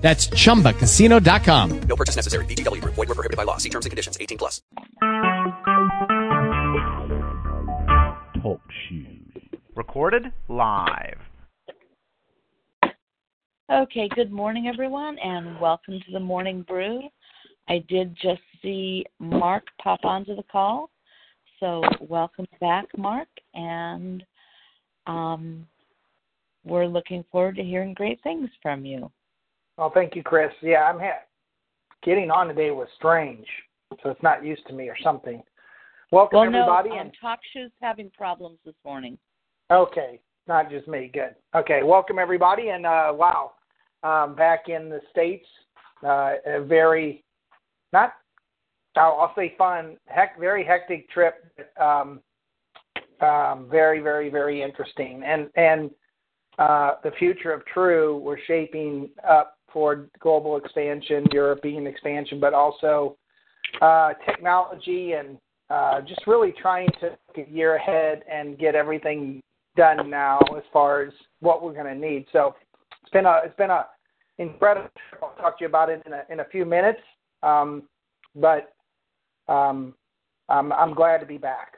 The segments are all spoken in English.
That's chumbacasino.com. No purchase necessary. VGW Group. Void were prohibited by law. See terms and conditions. 18 plus. Talk shoes. Recorded live. Okay, good morning, everyone, and welcome to the Morning Brew. I did just see Mark pop onto the call, so welcome back, Mark, and um, we're looking forward to hearing great things from you. Well, thank you, Chris. Yeah, I'm ha- getting on today was strange, so it's not used to me or something. Welcome well, everybody. no, um, and Talk Shoe's having problems this morning. okay, not just me. Good. Okay, welcome everybody, and uh, wow, um, back in the states, uh, a very not I'll, I'll say fun, heck, very hectic trip. Um, um, very, very, very interesting, and and uh, the future of TRU, we're shaping up for global expansion, European expansion, but also uh, technology and uh, just really trying to get a year ahead and get everything done now as far as what we're going to need. So it's been a it's been a incredible. I'll talk to you about it in a in a few minutes. Um, but um, I'm I'm glad to be back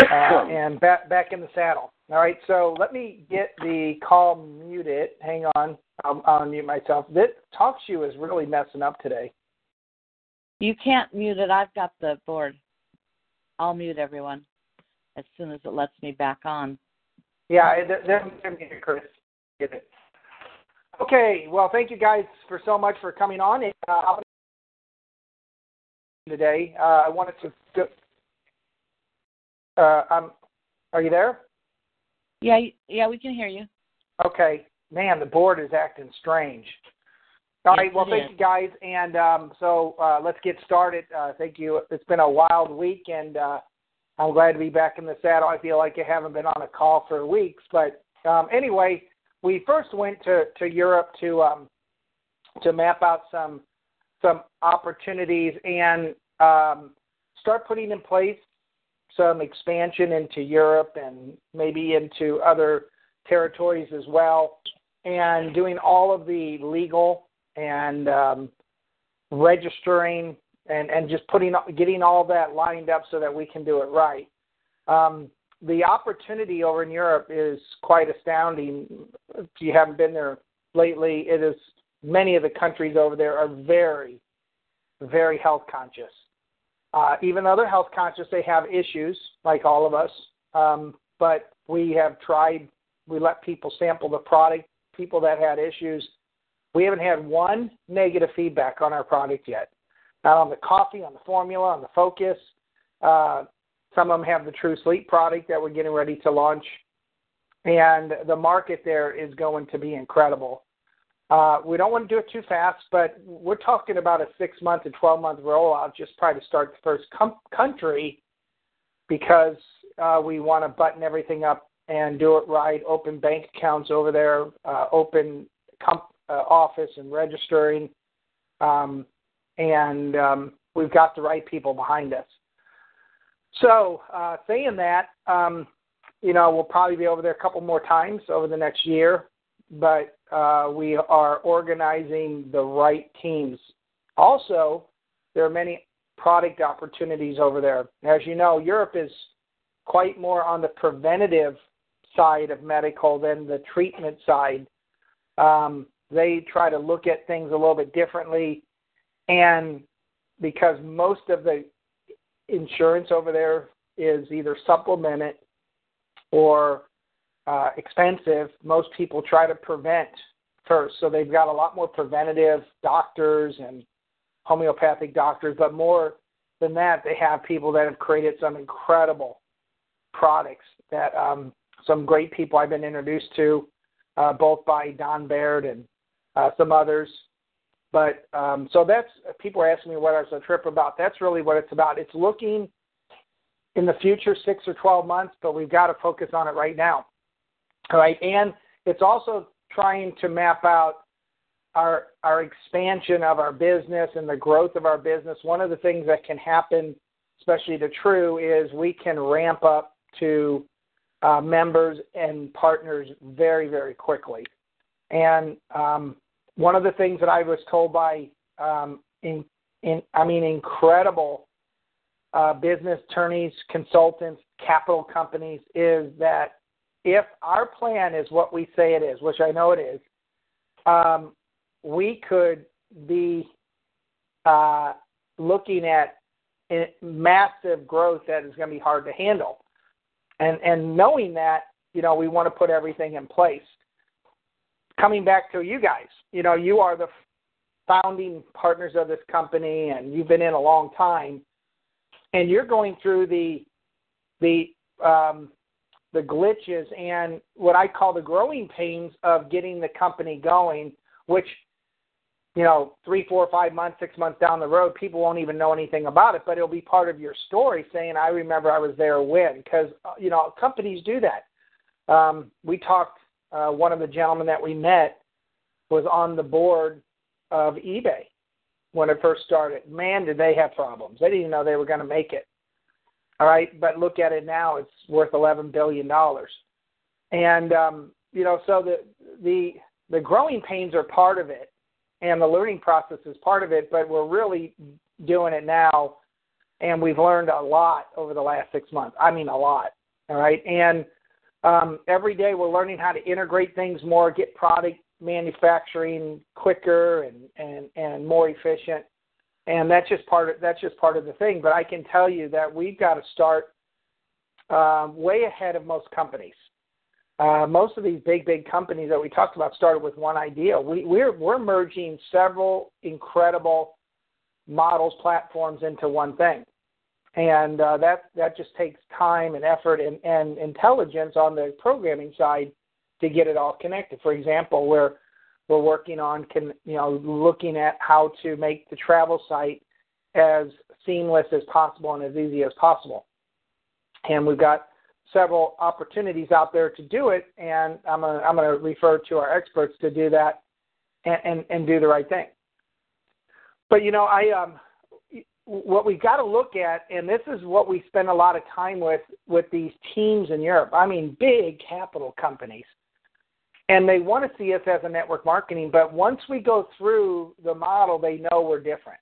uh, and back back in the saddle. All right, so let me get the call muted. Hang on, I'll, I'll mute myself. This TalkShoe is really messing up today. You can't mute it. I've got the board. I'll mute everyone as soon as it lets me back on. Yeah, they're, they're, muted, Chris. Get it. Okay, well, thank you guys for so much for coming on. Uh, today, uh, I wanted to. Uh, um, are you there? Yeah, yeah, we can hear you. Okay, man, the board is acting strange. All right. Well, thank you guys, and um, so uh, let's get started. Uh, thank you. It's been a wild week, and uh, I'm glad to be back in the saddle. I feel like I haven't been on a call for weeks, but um, anyway, we first went to to Europe to um, to map out some some opportunities and um, start putting in place some expansion into Europe and maybe into other territories as well, and doing all of the legal and um, registering and, and just putting getting all that lined up so that we can do it right. Um, the opportunity over in Europe is quite astounding. If you haven't been there lately, it is many of the countries over there are very, very health conscious. Uh, even though they're health conscious, they have issues like all of us. Um, but we have tried. We let people sample the product. People that had issues, we haven't had one negative feedback on our product yet. Not on the coffee, on the formula, on the focus. Uh, some of them have the TRU Sleep product that we're getting ready to launch, and the market there is going to be incredible. Uh, we don't want to do it too fast, but we're talking about a six month to 12 month rollout just probably to start the first com- country because uh, we want to button everything up and do it right, open bank accounts over there, uh, open com- uh, office and registering, um, and um, we've got the right people behind us. So, uh, saying that, um, you know, we'll probably be over there a couple more times over the next year, but uh, we are organizing the right teams. Also, there are many product opportunities over there. As you know, Europe is quite more on the preventative side of medical than the treatment side. Um, they try to look at things a little bit differently, and because most of the insurance over there is either supplemented or uh, expensive, most people try to prevent first. So they've got a lot more preventative doctors and homeopathic doctors, but more than that, they have people that have created some incredible products that um, some great people I've been introduced to, uh, both by Don Baird and uh, some others. but um, so that's people are asking me what is the trip about. That's really what it's about. It's looking in the future, six or twelve months, but we've got to focus on it right now. All right, and it's also trying to map out our our expansion of our business and the growth of our business. One of the things that can happen, especially to TRU, is we can ramp up to uh, members and partners very very quickly. And um, one of the things that I was told by um, in, in I mean incredible uh, business attorneys, consultants, capital companies is that if our plan is what we say it is, which I know it is, um, we could be uh, looking at massive growth that is going to be hard to handle. And and knowing that, you know, we want to put everything in place. Coming back to you guys, you know, you are the founding partners of this company, and you've been in a long time, and you're going through the the um, the glitches and what I call the growing pains of getting the company going, which you know, three, four, five months, six months down the road, people won't even know anything about it, but it'll be part of your story saying, I remember I was there when. Because, uh, you know, companies do that. Um, we talked, uh, one of the gentlemen that we met was on the board of eBay when it first started. Man, did they have problems. They didn't even know they were going to make it. All right, but look at it now; it's worth eleven billion dollars, and um, you know, so the the the growing pains are part of it, and the learning process is part of it. But we're really doing it now, and we've learned a lot over the last six months. I mean, a lot. All right, and um, every day we're learning how to integrate things more, get product manufacturing quicker and and and more efficient and that's just part of that's just part of the thing. But I can tell you that we've got to start um, way ahead of most companies. Uh, most of these big big companies that we talked about started with one idea. We, we're we're merging several incredible models platforms into one thing, and uh, that that just takes time and effort and, and intelligence on the programming side to get it all connected. For example, where we're working on can you know looking at how to make the travel site as seamless as possible and as easy as possible. And we've got several opportunities out there to do it, and I'm gonna I'm gonna refer to our experts to do that and and, and do the right thing. But you know, I um what we've got to look at, and this is what we spend a lot of time with with these teams in Europe. I mean, big capital companies and they want to see us as a network marketing. But once we go through the model, they know we're different.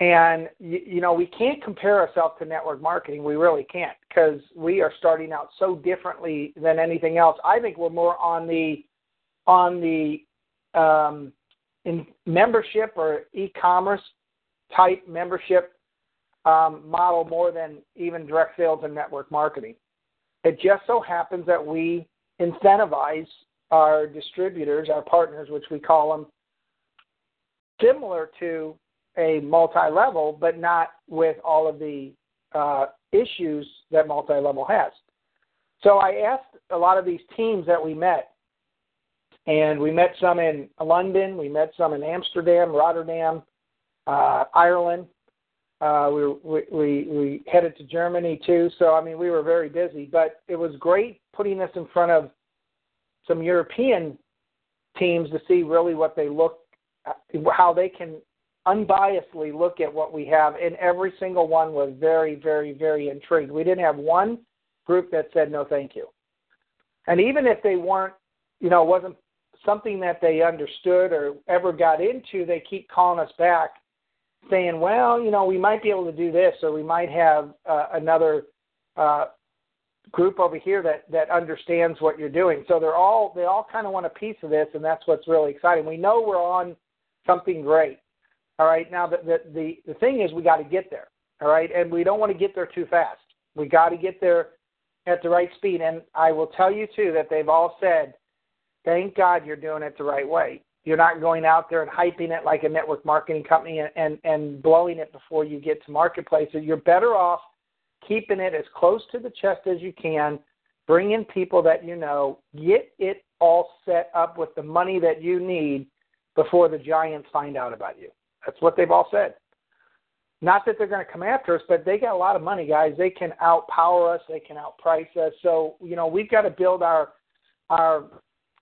And you, know, we can't compare ourselves to network marketing. We really can't because we are starting out so differently than anything else. I think we're more on the on the um, in membership or e-commerce type membership um, model more than even direct sales and network marketing. It just so happens that we incentivize our distributors, our partners, which we call them, similar to a multi-level, but not with all of the uh, issues that multi-level has. So I asked a lot of these teams that we met, and we met some in London, we met some in Amsterdam, Rotterdam, uh, Ireland. Uh, we, we we we headed to Germany too. So I mean, we were very busy, but it was great putting this in front of some European teams to see really what they look, how they can unbiasedly look at what we have, and every single one was very, very, very intrigued. We didn't have one group that said no, thank you. And even if they weren't, you know, wasn't something that they understood or ever got into, they keep calling us back, saying, well, you know, we might be able to do this, or we might have uh, another uh, group over here that that understands what you're doing. So they're all they all kind of want a piece of this, and that's what's really exciting. We know we're on something great. All right, now the the the, the thing is we got to get there. All right, and we don't want to get there too fast. We got to get there at the right speed. And I will tell you too that they've all said, "Thank God you're doing it the right way. You're not going out there and hyping it like a network marketing company and and, and blowing it before you get to marketplace. You're better off." keeping it as close to the chest as you can, bring in people that you know, get it all set up with the money that you need before the giants find out about you. That's what they've all said. Not that they're going to come after us, but they got a lot of money, guys. They can outpower us. They can outprice us. So you know we've got to build our our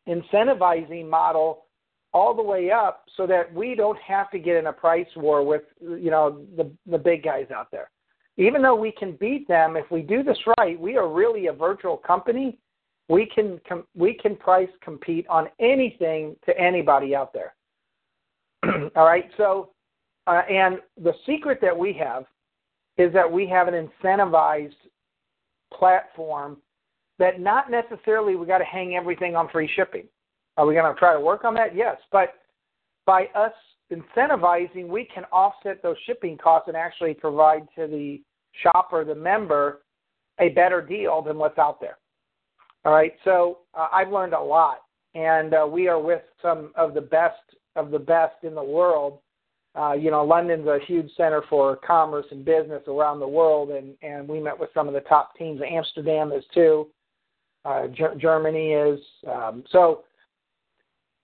incentivizing model all the way up so that we don't have to get in a price war with you know the the big guys out there. Even though we can beat them if we do this right, we are really a virtual company. We can com- we can price compete on anything to anybody out there. all right, so uh, and the secret that we have is that we have an incentivized platform that not necessarily we got to hang everything on free shipping. Are we going to try to work on that? Yes, but by us incentivizing, we can offset those shipping costs and actually provide to the shopper, the member, a better deal than what's out there. All right, so uh, I've learned a lot, and uh, we are with some of the best of the best in the world uh, you know, London's a huge center for commerce and business around the world, and and we met with some of the top teams. Amsterdam is too. Uh, G- Germany is. Um, so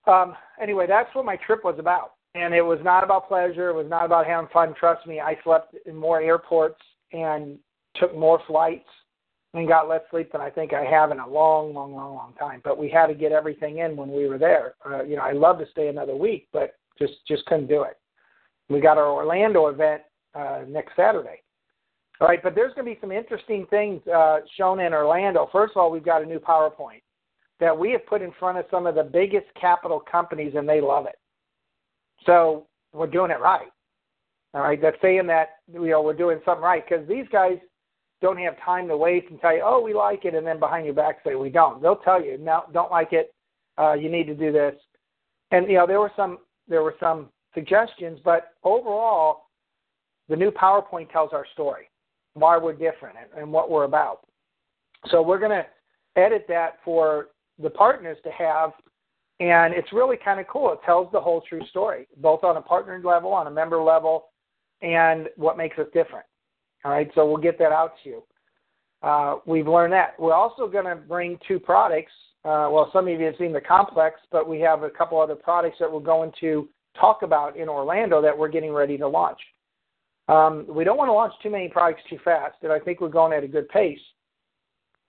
um, anyway, that's what my trip was about, and it was not about pleasure. It was not about having fun. Trust me, I slept in more airports and took more flights and got less sleep than I think I have in a long, long, long, long time. But we had to get everything in when we were there. Uh, you know, I love to stay another week, but just just couldn't do it. We got our Orlando event uh, next Saturday. All right, but there's going to be some interesting things uh, shown in Orlando. First of all, we've got a new PowerPoint that we have put in front of some of the biggest capital companies, and they love it. So we're doing it right. All right, that's saying that you know we're doing something right because these guys don't have time to waste and tell you, oh, we like it, and then behind your back say we don't. They'll tell you, no, don't like it. Uh, you need to do this. And you know there were some there were some suggestions, but overall, the new PowerPoint tells our story, why we're different, and what we're about. So we're going to edit that for the partners to have, and it's really kind of cool. It tells the whole true story, both on a partner level, on a member level, and what makes us different. All right, so we'll get that out to you. Uh, we've learned that. We're also going to bring two products. Uh, well, some of you have seen the complex, but we have a couple other products that we're going to talk about in Orlando that we're getting ready to launch. Um, we don't want to launch too many products too fast, and I think we're going at a good pace.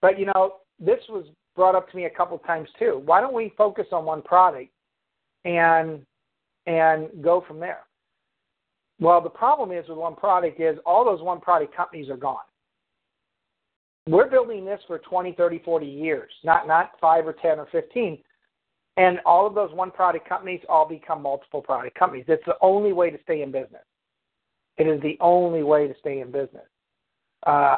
But you know, this was brought up to me a couple times too. Why don't we focus on one product and and go from there? Well, the problem is with one product is all those one product companies are gone. We're building this for 20, 30, 40 years, not not 5 or 10 or 15. And all of those one product companies all become multiple product companies. It's the only way to stay in business. It is the only way to stay in business. Uh,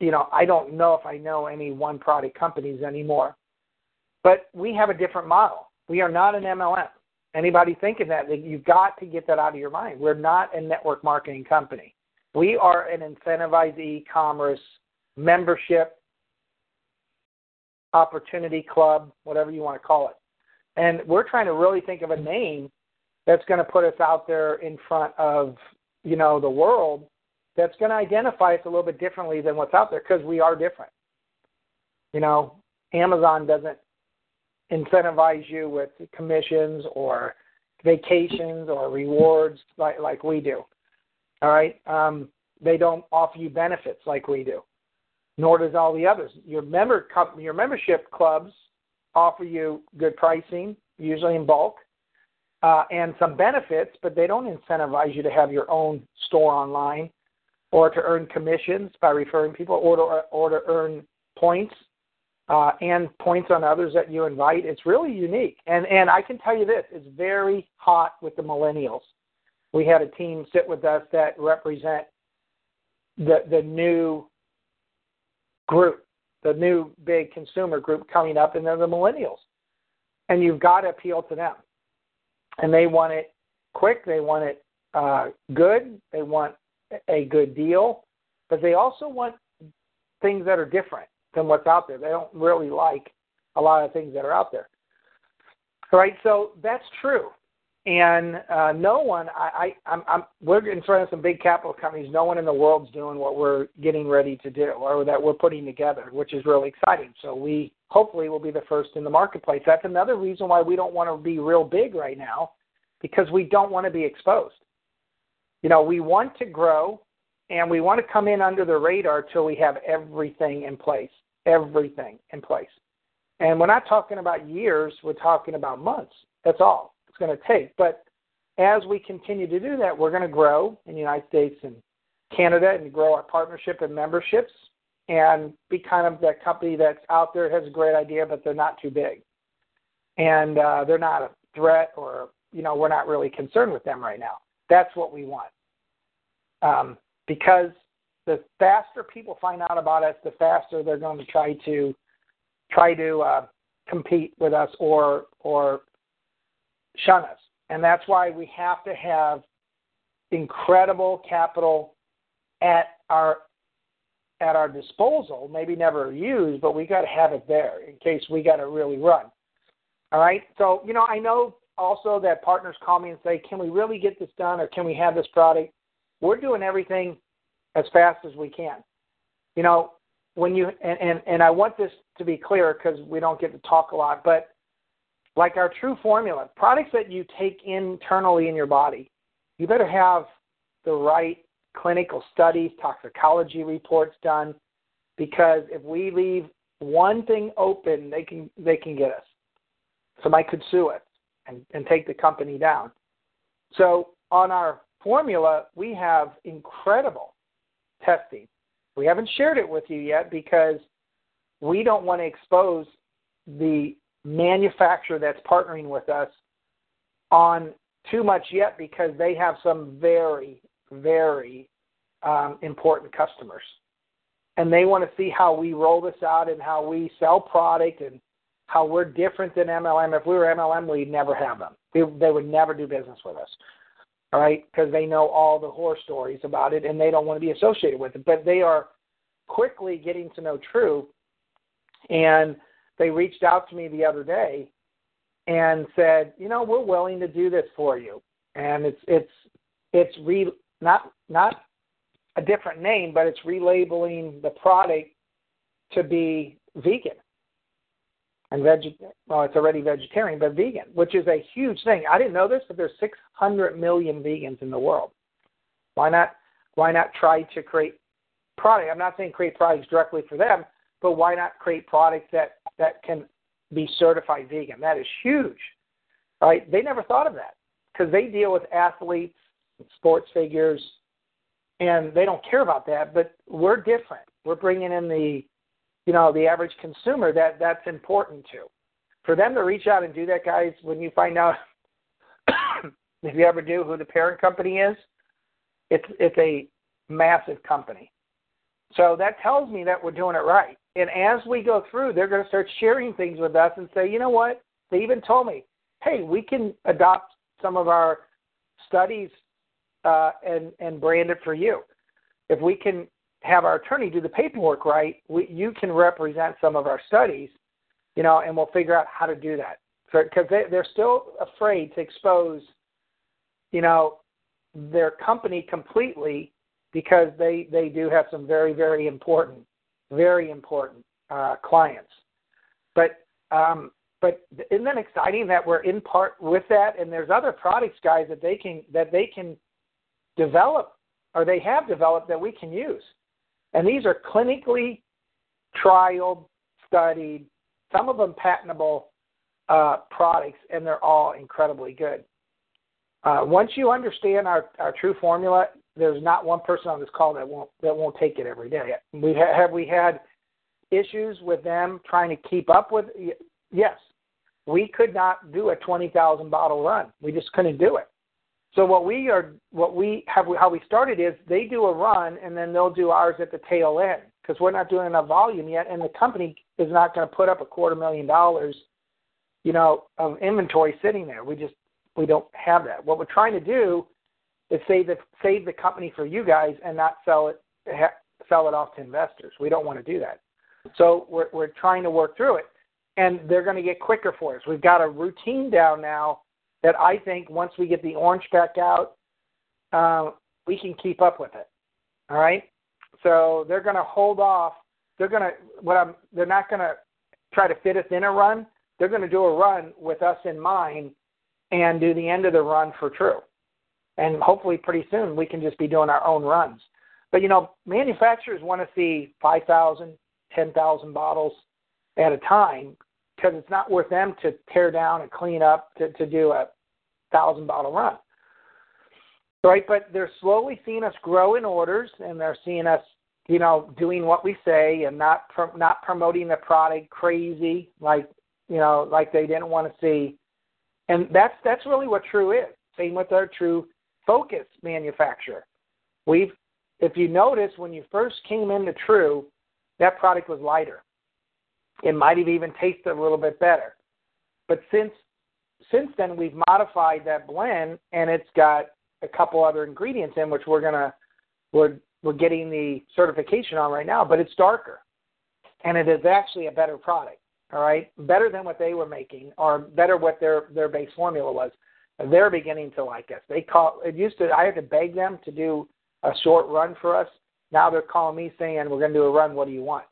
you know, I don't know if I know any one product companies anymore, but we have a different model. We are not an MLM. Anybody thinking that, you've got to get that out of your mind. We're not a network marketing company. We are an incentivized e-commerce membership opportunity club, whatever you want to call it. And we're trying to really think of a name that's going to put us out there in front of, you know, the world that's going to identify us a little bit differently than what's out there because we are different. You know, Amazon doesn't incentivize you with commissions or vacations or rewards like like we do. All right, um, they don't offer you benefits like we do, nor does all the others. Your member your membership clubs offer you good pricing, usually in bulk, uh, and some benefits, but they don't incentivize you to have your own store online or to earn commissions by referring people or to, or to earn points uh, and points on others that you invite. It's really unique. And, and I can tell you this it's very hot with the millennials. We had a team sit with us that represent the, the new group the new big consumer group coming up, and they're the millennials. And you've got to appeal to them. And they want it quick, they want it uh, good, they want a good deal, but they also want things that are different than what's out there. They don't really like a lot of things that are out there. All right, so that's true and uh, no one I, I I'm, I'm we're in front of some big capital companies no one in the world's doing what we're getting ready to do or that we're putting together which is really exciting so we hopefully will be the first in the marketplace that's another reason why we don't want to be real big right now because we don't want to be exposed. You know, we want to grow and we want to come in under the radar till we have everything in place. Everything in place. And we're not talking about years, we're talking about months. That's all it's going to take. But as we continue to do that, we're going to grow in the United States and Canada and grow our partnership and memberships and be kind of that company that's out there has a great idea, but they're not too big. And uh, they're not a threat or, you know, we're not really concerned with them right now. That's what we want. Um, because the faster people find out about us, the faster they're going to try to try to uh, compete with us or or shun us. And that's why we have to have incredible capital at our at our disposal, maybe never used, but we got to have it there in case we got to really run. All right. So, you know, I know also that partners call me and say, can we really get this done or can we have this product? We're doing everything as fast as we can. You know, when you, and, and, and I want this to be clear because we don't get to talk a lot, but like our true formula, products that you take internally in your body, you better have the right clinical studies, toxicology reports done, because if we leave one thing open, they can they can get us. Somebody could sue us and, and take the company down. So on our formula, we have incredible testing. We haven't shared it with you yet because we don't want to expose the manufacturer that's partnering with us on too much yet because they have some very, very um, important customers. And they want to see how we roll this out and how we sell product and how we're different than MLM. If we were MLM, we'd never have them. They, they would never do business with us. Right, because they know all the horror stories about it and they don't want to be associated with it. But they are quickly getting to know TRU, and they reached out to me the other day and said, you know, we're willing to do this for you, and it's it's it's re not not a different name, but it's relabeling the product to be vegan and veg. Well, it's already vegetarian, but vegan, which is a huge thing. I didn't know this, but there's 600 million vegans in the world. Why not? Why not try to create product? I'm not saying create products directly for them, but why not create products that that can be certified vegan? That is huge, right? They never thought of that because they deal with athletes, sports figures, and they don't care about that. But we're different. We're bringing in the, you know, the average consumer that that's important to. For them to reach out and do that, guys, when you find out, if you ever do who the parent company is, it's it's a massive company. So that tells me that we're doing it right. And as we go through, they're going to start sharing things with us and say, you know what? They even told me, hey, we can adopt some of our studies uh, and and brand it for you. If we can have our attorney do the paperwork right, we, you can represent some of our studies, you know, and we'll figure out how to do that. Because they, they're still afraid to expose, you know, their company completely because they they do have some very very important, very important uh, clients. But um, but isn't that exciting that we're in part with that? And there's other products, guys, that they can that they can develop or they have developed that we can use. And these are clinically trialed, studied, some of them patentable uh, products, and they're all incredibly good. Uh, once you understand our, our true formula, there's not one person on this call that won't that won't take it every day. We ha- have we had issues with them trying to keep up with? Yes, we could not do a twenty thousand bottle run. We just couldn't do it. So what we are, what we have, how we started is they do a run and then they'll do ours at the tail end because we're not doing enough volume yet, and the company is not going to put up a quarter million dollars, you know, of inventory sitting there. We just we don't have that. What we're trying to do is save the save the company for you guys and not sell it sell it off to investors. We don't want to do that. So we're we're trying to work through it, and they're going to get quicker for us. We've got a routine down now that I think once we get the orange back out, uh, we can keep up with it. All right. So they're going to hold off. They're going to what I'm. They're not going to try to fit us in a run. They're going to do a run with us in mind, and do the end of the run for TRU. And hopefully, pretty soon, we can just be doing our own runs. But you know, manufacturers want to see 5,000, 10,000 bottles at a time because it's not worth them to tear down and clean up to, to do a thousand bottle run. Right, but they're slowly seeing us grow in orders, and they're seeing us, you know, doing what we say and not pro- not promoting the product crazy like you know like they didn't want to see. And that's that's really what TRU is. Same with our TRU Focus manufacturer. We've, if you notice, when you first came into TRU, that product was lighter. It might have even tasted a little bit better. But since since then, we've modified that blend, and it's got a couple other ingredients in which we're gonna we're we're getting the certification on right now. But it's darker, and it is actually a better product. All right, better than what they were making, or better what their their base formula was. They're beginning to like us. They call it used to. I had to beg them to do a short run for us. Now they're calling me saying, "We're going to do a run. What do you want?"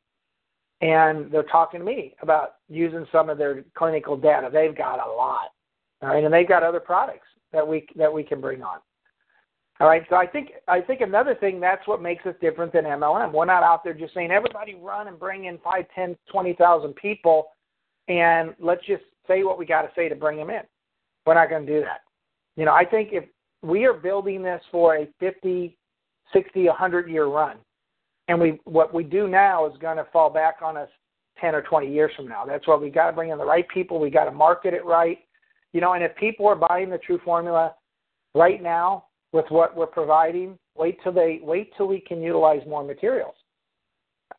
And they're talking to me about using some of their clinical data. They've got a lot, all right, and they've got other products that we that we can bring on. All right, so I think I think another thing that's what makes us different than MLM. We're not out there just saying everybody run and bring in five, ten, twenty thousand people, and let's just say what we got to say to bring them in. We're not going to do that. You know, I think if we are building this for a 50, 60, 100 year run, and we what we do now is going to fall back on us 10 or 20 years from now. That's why we got to bring in the right people. We got to market it right. You know, and if people are buying the TRU Formula right now with what we're providing, wait till they wait till we can utilize more materials.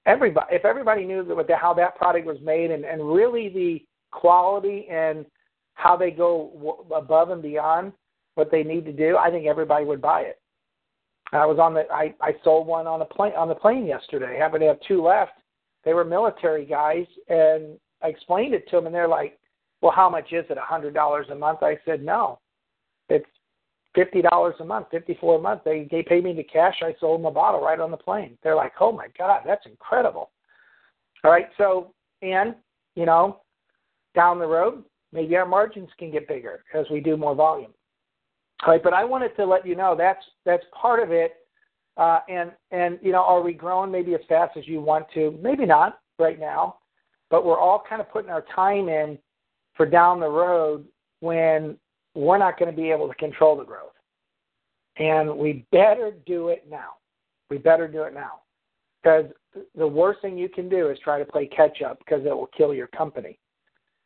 Everybody, if everybody knew that, how that product was made and, and really the quality and how they go above and beyond what they need to do, I think everybody would buy it. I was on the I, I sold one on a plane on the plane yesterday. I happened to have two left. They were military guys and I explained it to them and they're like, Well, how much is it? A hundred dollars a month? I said, No. It's fifty dollars a month, fifty four a month. They they paid me the cash, I sold them a bottle right on the plane. They're like, Oh my God, that's incredible. All right, so and you know, down the road, maybe our margins can get bigger as we do more volume. Right, but I wanted to let you know that's that's part of it. Uh, and and you know, are we growing maybe as fast as you want to? Maybe not right now, but we're all kind of putting our time in for down the road when we're not going to be able to control the growth. And we better do it now. We better do it now. Because the worst thing you can do is try to play catch up because it will kill your company.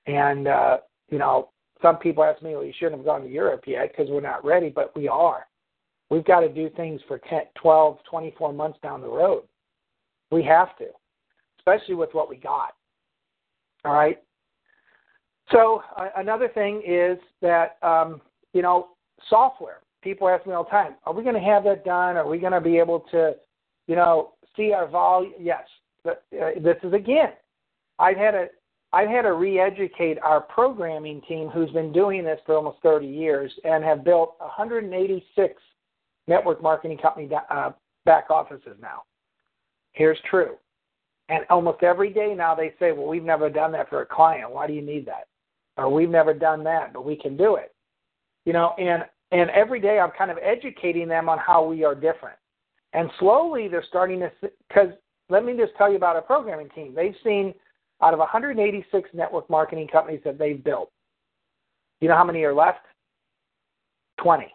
And uh, you know, some people ask me, well, you shouldn't have gone to Europe yet because we're not ready, but we are. We've got to do things for 10, 12, 24 months down the road. We have to, especially with what we got. All right. So uh, another thing is that um, you know software. People ask me all the time, "Are we going to have that done? Are we going to be able to, you know, see our volume?" Yes. But, uh, this is again. I've had a I've had to re-educate our programming team, who's been doing this for almost 30 years, and have built 186 network marketing company uh, back offices now. Here's true. And almost every day now they say, well, we've never done that for a client. Why do you need that? Or we've never done that, but we can do it. You know, and and every day I'm kind of educating them on how we are different. And slowly they're starting to because let me just tell you about our programming team. They've seen out of 186 network marketing companies that they've built. You know how many are left? 20.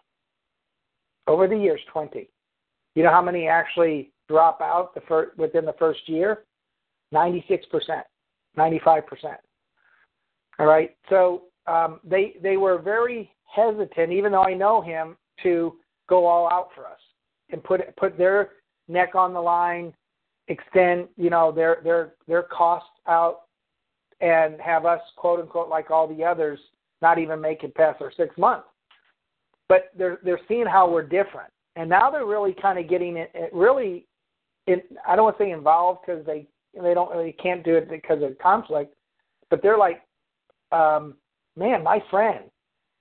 Over the years, 20. You know how many actually drop out the fir- within the first year? 96%, 95%. All right. So um, they they were very hesitant, even though I know him, to go all out for us and put put their neck on the line, extend you know their their their costs out, and have us quote unquote like all the others not even make it past our six months. But they're they're seeing how we're different, and now they're really kind of getting it, it really. It, I don't want to say involved because they they don't really can't do it because of conflict, but they're like um, man, my friend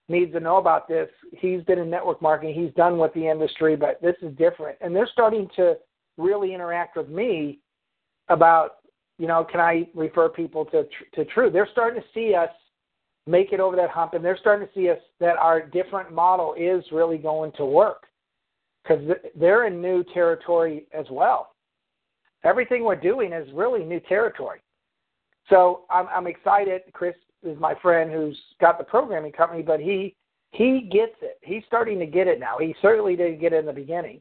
needs to know about this. He's been in network marketing. He's done with the industry, but this is different. And they're starting to really interact with me about, you know, can I refer people to to TRU? They're starting to see us make it over that hump, and they're starting to see us that our different model is really going to work because they're in new territory as well. Everything we're doing is really new territory. So I'm, I'm excited. Chris is my friend who's got the programming company, but he he gets it. He's starting to get it now. He certainly didn't get it in the beginning,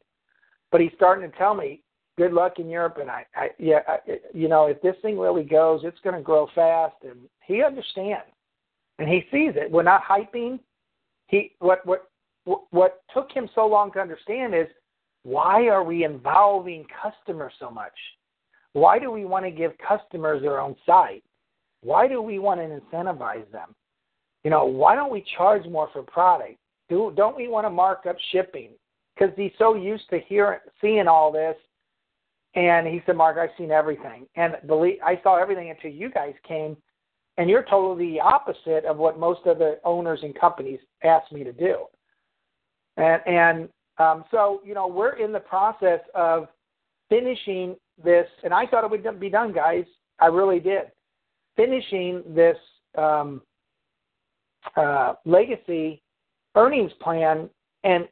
but he's starting to tell me, "Good luck in Europe." And I, I yeah, I, you know, if this thing really goes, it's going to grow fast. And he understands, and he sees it. We're not hyping. He what what what took him so long to understand is why are we involving customers so much? Why do we want to give customers their own site? Why do we want to incentivize them? You know, why don't we charge more for product? Do don't we want to mark up shipping? Because he's so used to hearing, seeing all this. And he said, Mark, I've seen everything. And believe I saw everything until you guys came, and you're totally the opposite of what most of the owners and companies ask me to do. And and um, so you know we're in the process of finishing this, and I thought it would be done, guys. I really did. Finishing this um, uh, legacy earnings plan, and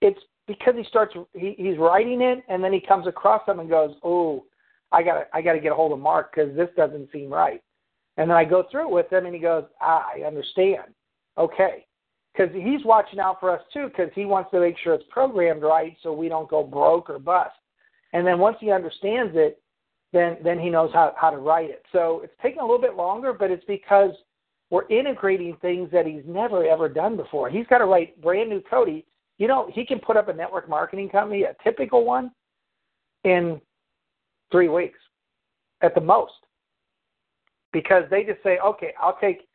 it's because he starts he, he's writing it, and then he comes across them and goes, "Oh, I got I got to get a hold of Mark because this doesn't seem right." And then I go through it with him, and he goes, ah, "I understand. Okay." Because he's watching out for us too, because he wants to make sure it's programmed right, so we don't go broke or bust. And then once he understands it, then then he knows how how to write it. So it's taking a little bit longer, but it's because we're integrating things that he's never ever done before. He's got to write brand new code. He, you know, he can put up a network marketing company, a typical one, in three weeks at the most. Because they just say, okay, I'll take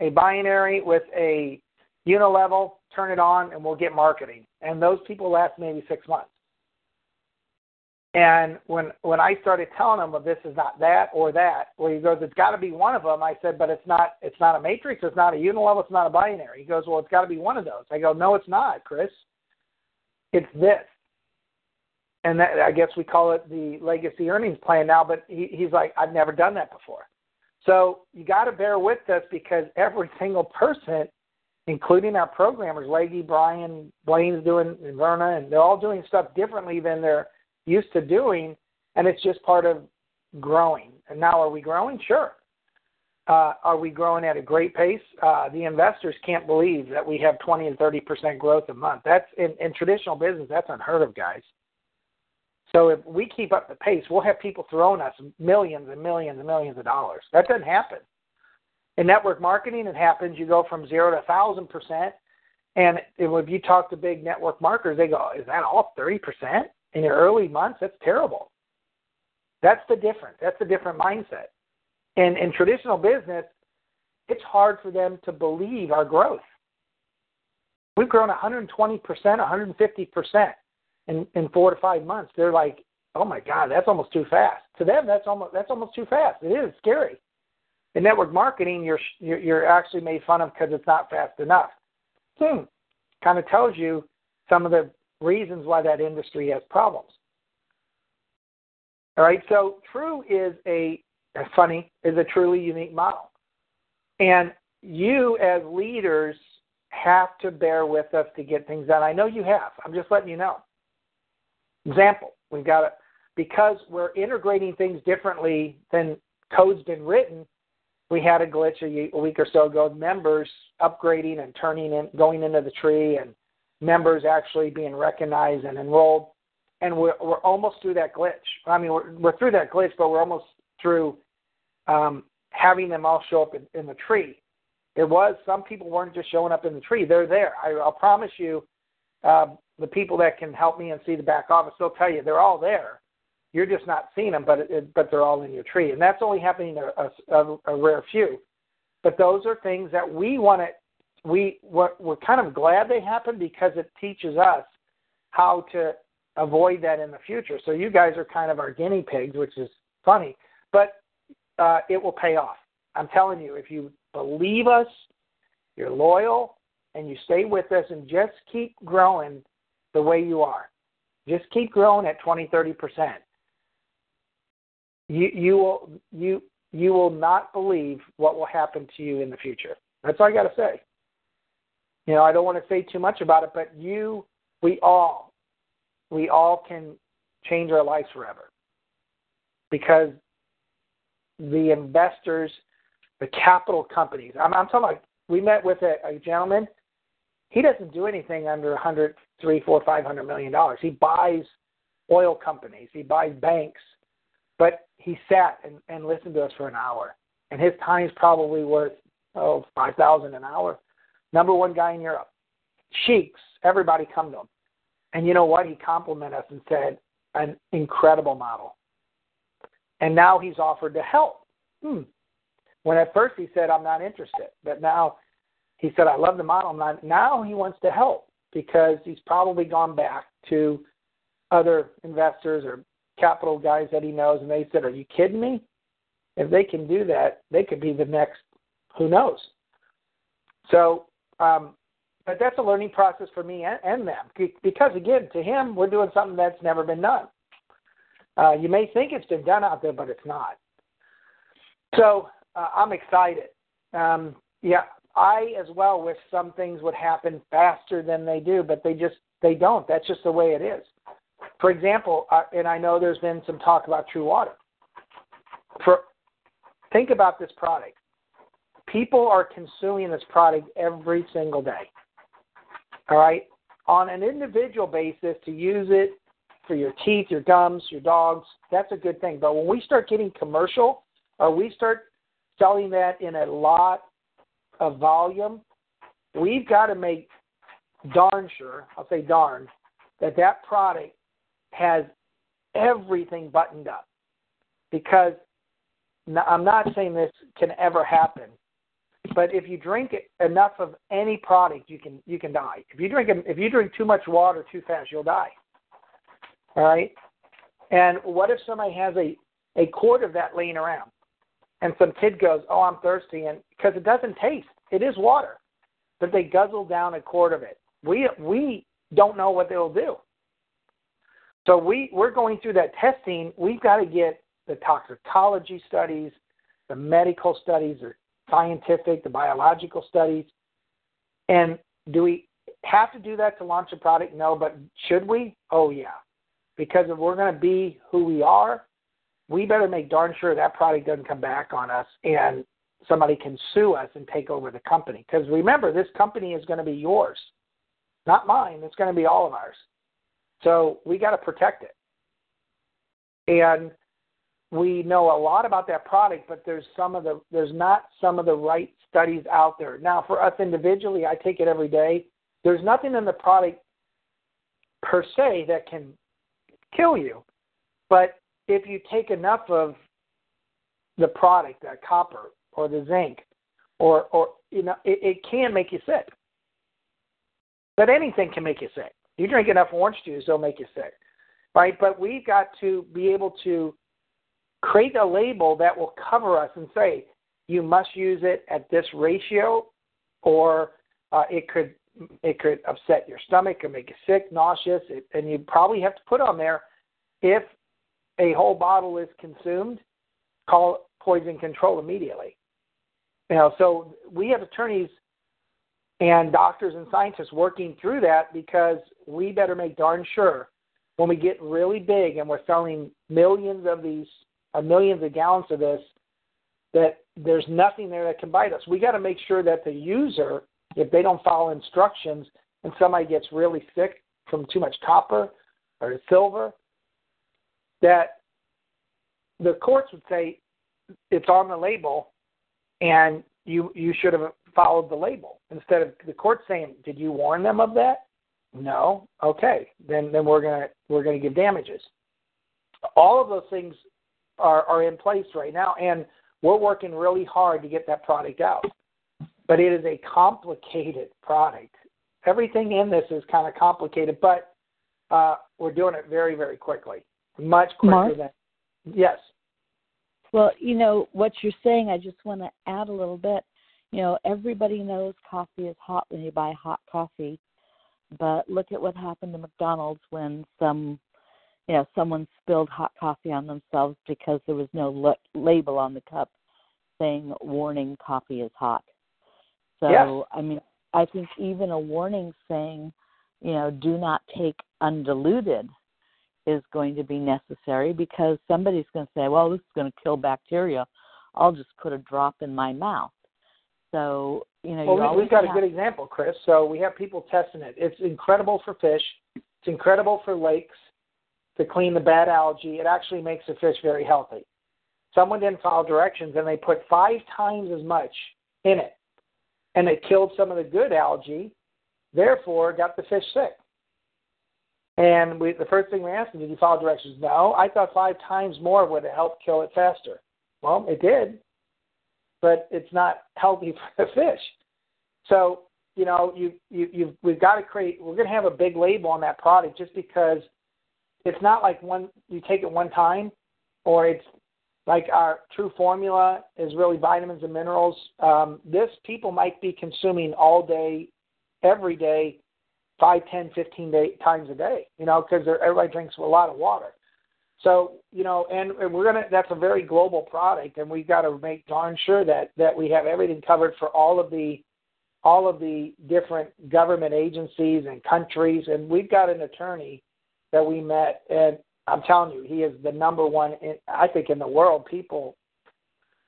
a binary with a unilevel, turn it on, and we'll get marketing. And those people last maybe six months. And when when I started telling him, well, this is not that or that, well, he goes, it's got to be one of them. I said, but it's not. It's not a matrix. It's not a unilevel. It's not a binary. He goes, well, it's got to be one of those. I go, no, it's not, Chris. It's this. And that, I guess we call it the legacy earnings plan now. But he, he's like, I've never done that before. So you got to bear with us because every single person, including our programmers, Leggy, Brian, Blaine's doing, and Verna, and they're all doing stuff differently than their used to doing, and it's just part of growing. And now, are we growing? Sure. Uh, are we growing at a great pace? Uh, the investors can't believe that we have 20 and 30 percent growth a month. That's in, in traditional business. That's unheard of, guys. So if we keep up the pace, we'll have people throwing us millions and millions and millions of dollars. That doesn't happen. In network marketing, it happens. You go from zero to thousand percent, and if you talk to big network marketers, they go, "Is that all 30 percent?" In your early months, that's terrible. That's the difference. That's a different mindset. And in traditional business, it's hard for them to believe our growth. We've grown 120%, 150% in, in four to five months. They're like, oh my God, that's almost too fast. To them, that's almost that's almost too fast. It is scary. In network marketing, you're you're, actually made fun of because it's not fast enough. Hmm. Kind of tells you some of the reasons why that industry has problems. All right, so TRU is a funny is a truly unique model, and you as leaders have to bear with us to get things done. I know you have. I'm just letting you know. Example: We've got it because we're integrating things differently than code's been written. We had a glitch a week or so ago. Members upgrading and turning in, going into the tree, and members actually being recognized and enrolled. And we're, we're almost through that glitch. I mean, we're, we're through that glitch, but we're almost through um, having them all show up in, in the tree. It was some people weren't just showing up in the tree; they're there. I, I'll promise you, uh, the people that can help me and see the back office, they'll tell you they're all there. You're just not seeing them, but it, but they're all in your tree, and that's only happening a, a, a rare few. But those are things that we want to we we're, we're kind of glad they happened because it teaches us how to avoid that in the future. So you guys are kind of our guinea pigs, which is funny, but uh, it will pay off. I'm telling you, if you believe us, you're loyal, and you stay with us, and just keep growing the way you are. Just keep growing at 20, 30 percent. You you will you you will not believe what will happen to you in the future. That's all I got to say. You know, I don't want to say too much about it, but you, we all, we all can change our lives forever because the investors, the capital companies. I'm, I'm talking about. We met with a, a gentleman. He doesn't do anything under a hundred, three, four, five hundred million dollars. He buys oil companies. He buys banks. But he sat and, and listened to us for an hour, and his time is probably worth oh five thousand an hour. Number one guy in Europe. Sheiks, everybody come to him. And you know what? He complimented us and said, an incredible model. And now he's offered to help. Hmm. When at first he said, I'm not interested. But now he said, I love the model. Not. Now he wants to help because he's probably gone back to other investors or capital guys that he knows, and they said, Are you kidding me? If they can do that, they could be the next, who knows? So, um, but that's a learning process for me and, and them because, again, to him, we're doing something that's never been done. Uh, you may think it's been done out there, but it's not. So uh, I'm excited. Um, yeah, I as well wish some things would happen faster than they do, but they just they don't. That's just the way it is. For example, uh, and I know there's been some talk about TRU Water. For think about this product. People are consuming this product every single day. All right, on an individual basis, to use it for your teeth, your gums, your dogs, that's a good thing. But when we start getting commercial, or we start selling that in a lot of volume, we've got to make darn sure, I'll say darn, that that product has everything buttoned up. Because I'm not saying this can ever happen, but if you drink enough of any product, you can you can die. If you drink if you drink too much water too fast, you'll die. All right. And what if somebody has a a quart of that laying around, and some kid goes, "Oh, I'm thirsty," and because it doesn't taste, it is water, but they guzzle down a quart of it. We we don't know what they'll do. So we, we're going through that testing. We've got to get the toxicology studies, the medical studies, the scientific, the biological studies. And do we have to do that to launch a product? No, but should we? Oh, yeah. Because if we're going to be who we are, we better make darn sure that product doesn't come back on us and somebody can sue us and take over the company. Because remember, this company is going to be yours, not mine. It's going to be all of ours. So we got to protect it. And we know a lot about that product, but there's some of the there's not some of the right studies out there. Now, for us individually, I take it every day. There's nothing in the product per se that can kill you, but if you take enough of the product, that copper or the zinc, or or you know, it, it can make you sick. But anything can make you sick. You drink enough orange juice, it'll make you sick, right? But we've got to be able to create a label that will cover us and say you must use it at this ratio, or uh, it could it could upset your stomach or make you sick, nauseous, it, and you probably have to put on there if a whole bottle is consumed, call poison control immediately. You know, so we have attorneys and doctors and scientists working through that because we better make darn sure when we get really big and we're selling millions of these, uh, millions of gallons of this, that there's nothing there that can bite us. We got to make sure that the user, if they don't follow instructions and somebody gets really sick from too much copper or silver, that the courts would say it's on the label and you you should have followed the label instead of the court saying, "Did you warn them of that?" No. Okay. Then then we're gonna we're gonna give damages. All of those things are are in place right now, and we're working really hard to get that product out. But it is a complicated product. Everything in this is kind of complicated, but uh, we're doing it very very quickly, much quicker Mark? than. Yes. Well, you know what you're saying. I just want to add a little bit. You know, everybody knows coffee is hot when you buy hot coffee, but look at what happened to McDonald's when some, you know, someone spilled hot coffee on themselves because there was no l- label on the cup saying warning coffee is hot. So Yes. I mean I think even a warning saying, you know, do not take undiluted is going to be necessary because somebody's going to say, well, this is going to kill bacteria. I'll just put a drop in my mouth. So, you know, Well, we, we've got a good example, Chris. So we have people testing it. It's incredible for fish. It's incredible for lakes to clean the bad algae. It actually makes the fish very healthy. Someone didn't follow directions and they put five times as much in it, and it killed some of the good algae. Therefore, got the fish sick. And we, the first thing we asked them, did you follow directions? No. I thought five times more would have helped kill it faster. Well, it did, but it's not healthy for the fish. So you know, you you you we've got to create. We're going to have a big label on that product just because it's not like one you take it one time, or it's like our TRU Formula is really vitamins and minerals. Um, this people might be consuming all day, every day, five, ten, fifteen day, times a day. You know, because everybody drinks a lot of water. So you know, and, and we're gonna. That's a very global product, and we've got to make darn sure that that we have everything covered for all of the all of the different government agencies and countries. And we've got an attorney that we met, and I'm telling you, he is the number one, in, I think, in the world. People,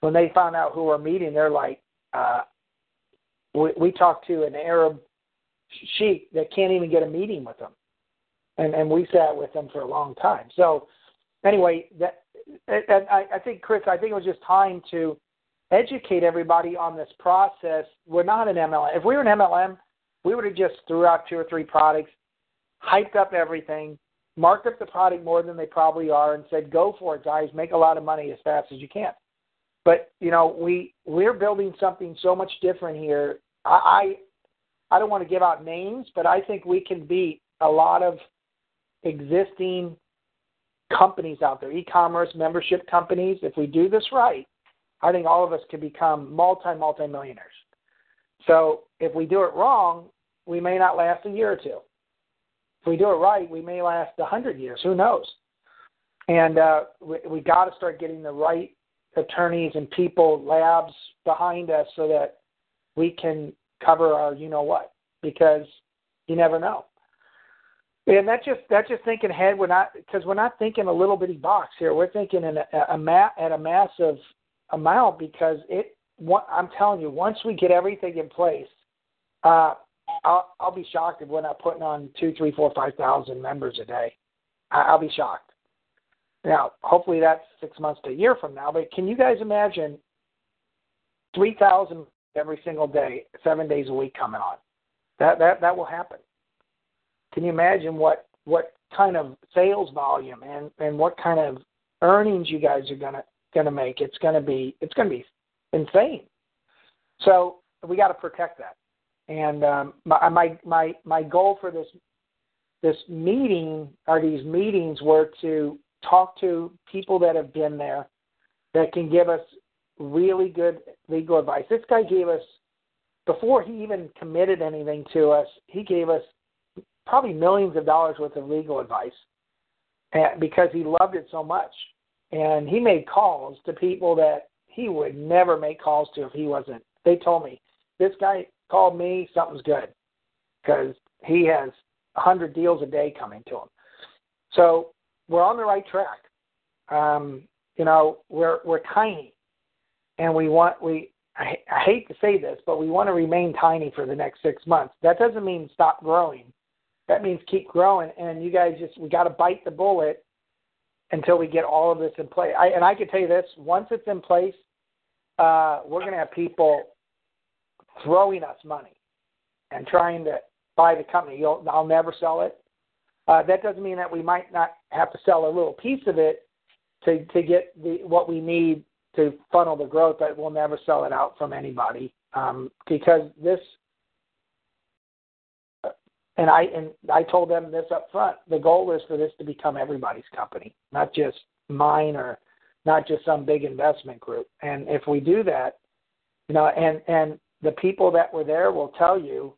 when they found out who we're meeting, they're like, uh, we, we talked to an Arab sheik that can't even get a meeting with them, and and we sat with them for a long time. So anyway, that and I, I think Chris, I think it was just time to educate everybody on this process. We're not an MLM. If we were an MLM, we would have just threw out two or three products, hyped up everything, marked up the product more than they probably are, and said, "Go for it, guys! Make a lot of money as fast as you can." But you know, we we're building something so much different here. I I, I don't want to give out names, but I think we can beat a lot of existing companies out there, e-commerce membership companies. If we do this right, I think all of us could become multi multi millionaires. So if we do it wrong, we may not last a year or two. If we do it right, we may last a hundred years. Who knows? And uh, we, we got to start getting the right attorneys and people, labs behind us, so that we can cover our you know what. Because you never know. And that's just that's just thinking ahead. We're not because we're not thinking a little bitty box here. We're thinking in a, a ma- at a massive amount because it. What, I'm telling you, once we get everything in place, uh, I'll, I'll be shocked if we're not putting on two, three, four, five thousand members a day. I, I'll be shocked. Now, hopefully that's six months to a year from now. But can you guys imagine three thousand every single day, seven days a week coming on? That that that will happen. Can you imagine what what kind of sales volume and and what kind of earnings you guys are gonna gonna make? It's gonna be it's gonna be insane. So we got to protect that. And um, my my my my goal for this this meeting or these meetings were to talk to people that have been there that can give us really good legal advice. This guy gave us before he even committed anything to us. He gave us probably millions of dollars worth of legal advice and, because he loved it so much. And he made calls to people that he would never make calls to if he wasn't. They told me, this guy called me, something's good because he has a 100 deals a day coming to him. So we're on the right track. Um, you know, we're we're tiny, and we want we. I, I hate to say this, but we want to remain tiny for the next six months. That doesn't mean stop growing that means keep growing. And you guys just we got to bite the bullet until we get all of this in place. I, and I can tell you this: once it's in place, uh, we're going to have people throwing us money and trying to buy the company. You'll, I'll never sell it. Uh, that doesn't mean that we might not have to sell a little piece of it to to get the what we need to funnel the growth, but we'll never sell it out from anybody um, because this and I and I told them this up front. The goal is for this to become everybody's company, not just mine or not just some big investment group. And if we do that, you know, and and the people that were there will tell you,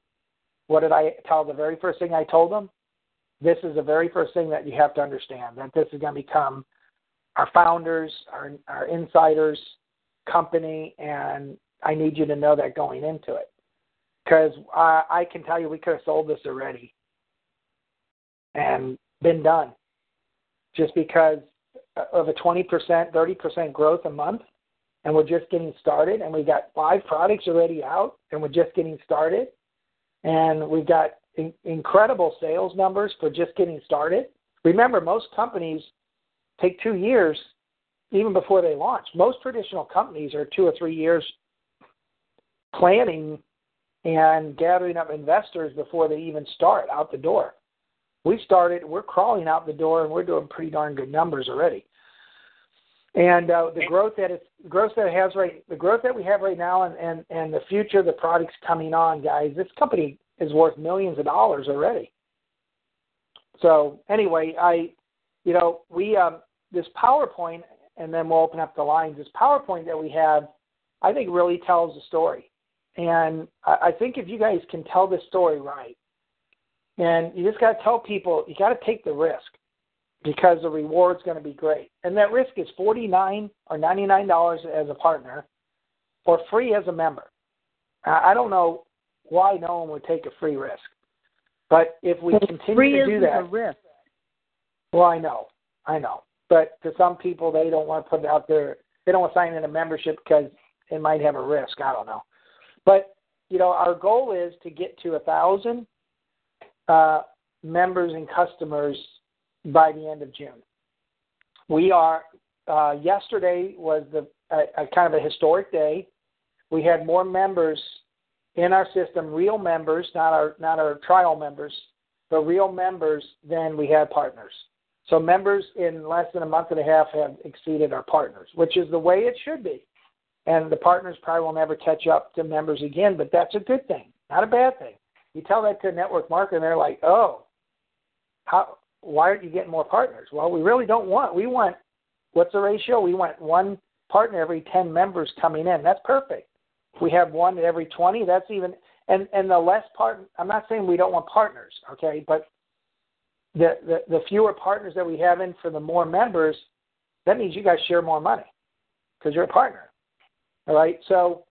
what did I tell the very first thing I told them? This is the very first thing that you have to understand that this is going to become our founders, our our insiders, company, and I need you to know that going into it. Because I, I can tell you, we could have sold this already and been done just because of a 20%, 30% growth a month, and we're just getting started, and we got five products already out, and we're just getting started, and we've got in- incredible sales numbers for just getting started. Remember, most companies take two years even before they launch. Most traditional companies are two or three years planning and gathering up investors before they even start out the door. We started, we're crawling out the door, and we're doing pretty darn good numbers already. And uh, the growth that it's growth that it has right, the growth that we have right now, and and and the future, the products coming on, guys. This company is worth millions of dollars already. So anyway, I, you know, we um, this PowerPoint, and then we'll open up the lines. This PowerPoint that we have, I think, really tells the story. And I, I think if you guys can tell this story right, and you just got to tell people, you got to take the risk because the reward's going to be great. And that risk is forty nine or ninety nine dollars as a partner, or free as a member. I don't know why no one would take a free risk, but if we continue free to do that, a risk. well, I know, I know. But to some people, they don't want to put it out there. They don't want to sign in a membership because it might have a risk. I don't know. But you know, our goal is to get to a thousand uh, members and customers by the end of June. We are. Uh, yesterday was the a, a kind of a historic day. We had more members in our system, real members, not our not our trial members, but real members than we had partners. So members in less than a month and a half have exceeded our partners, which is the way it should be. And the partners probably will never catch up to members again, but that's a good thing, not a bad thing. You tell that to a network marketer, and they're like, "Oh, how? Why aren't you getting more partners?" Well, we really don't want. We want what's the ratio? We want one partner every ten members coming in. That's perfect. If we have one every twenty. That's even. And and the less part. I'm not saying we don't want partners, okay, but the, the, the fewer partners that we have in for the more members, that means you guys share more money because you're a partner. All right, so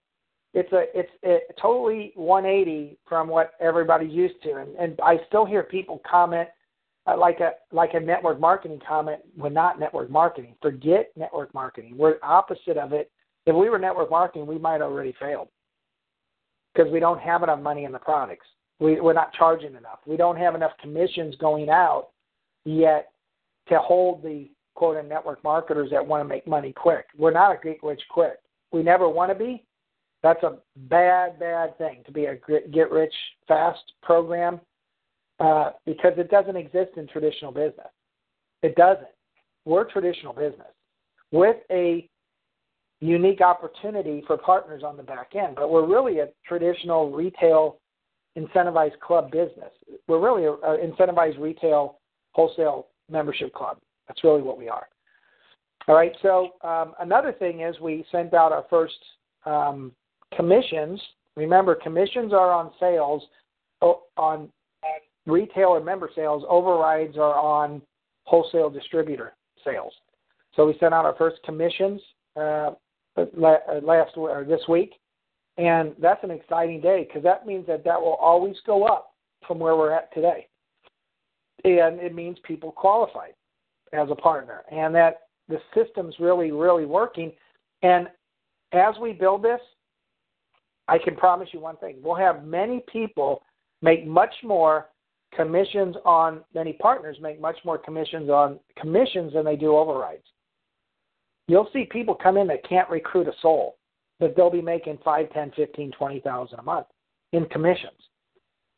it's a it's a totally 180 from what everybody's used to, and, and I still hear people comment uh, like a like a network marketing comment. We're not network marketing. Forget network marketing. We're opposite of it. If we were network marketing, we might already failed because we don't have enough money in the products. We, we're not charging enough. We don't have enough commissions going out yet to hold the quote unquote network marketers that want to make money quick. We're not a get rich quick. We never want to be. That's a bad, bad thing to be a get rich fast program uh, because it doesn't exist in traditional business. It doesn't. We're traditional business with a unique opportunity for partners on the back end, but we're really a traditional retail incentivized club business. We're really an incentivized retail wholesale membership club. That's really what we are. All right. So um, another thing is we sent out our first um, commissions. Remember, commissions are on sales, on retail or member sales. Overrides are on wholesale distributor sales. So we sent out our first commissions uh, last or this week, and that's an exciting day because that means that that will always go up from where we're at today. And it means people qualified as a partner and that the system's really, really working. And as we build this, I can promise you one thing. We'll have many people make much more commissions on many partners make much more commissions on commissions than they do overrides. You'll see people come in that can't recruit a soul but they'll be making five, ten, fifteen, twenty thousand a month in commissions.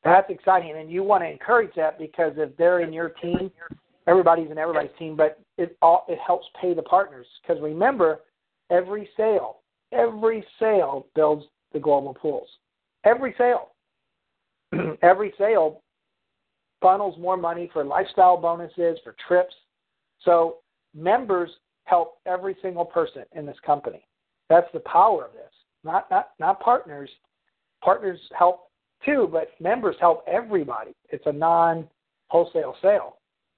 That's exciting, and you want to encourage that because if they're in your team, everybody's in everybody's team, but it all it helps pay the partners. Because remember, every sale, every sale builds the global pools. Every sale, every sale funnels more money for lifestyle bonuses, for trips. So members help every single person in this company. That's the power of this. Not not not partners. Partners help too, but members help everybody. It's a non wholesale sale.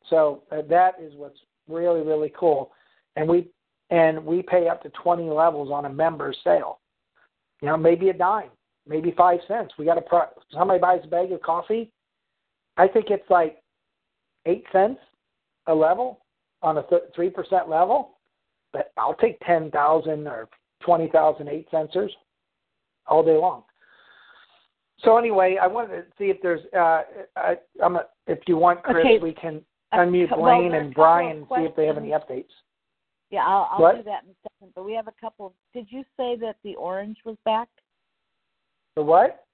So that is what's really really cool. And we and we pay up to 20 levels on a member's sale. You know, maybe a dime, maybe five cents. We got a pro- somebody buys a bag of coffee. I think it's like eight cents a level on a three percent level, but I'll take ten thousand or twenty thousand eight sensors all day long. So anyway, I wanted to see if there's uh, I, I'm a, if you want, Chris, Okay. we can Uh, unmute well, Blaine a and Brian and see if they have any updates. Yeah, I'll, I'll do that in a second. But we have a couple. Did you say that the orange was back? The what?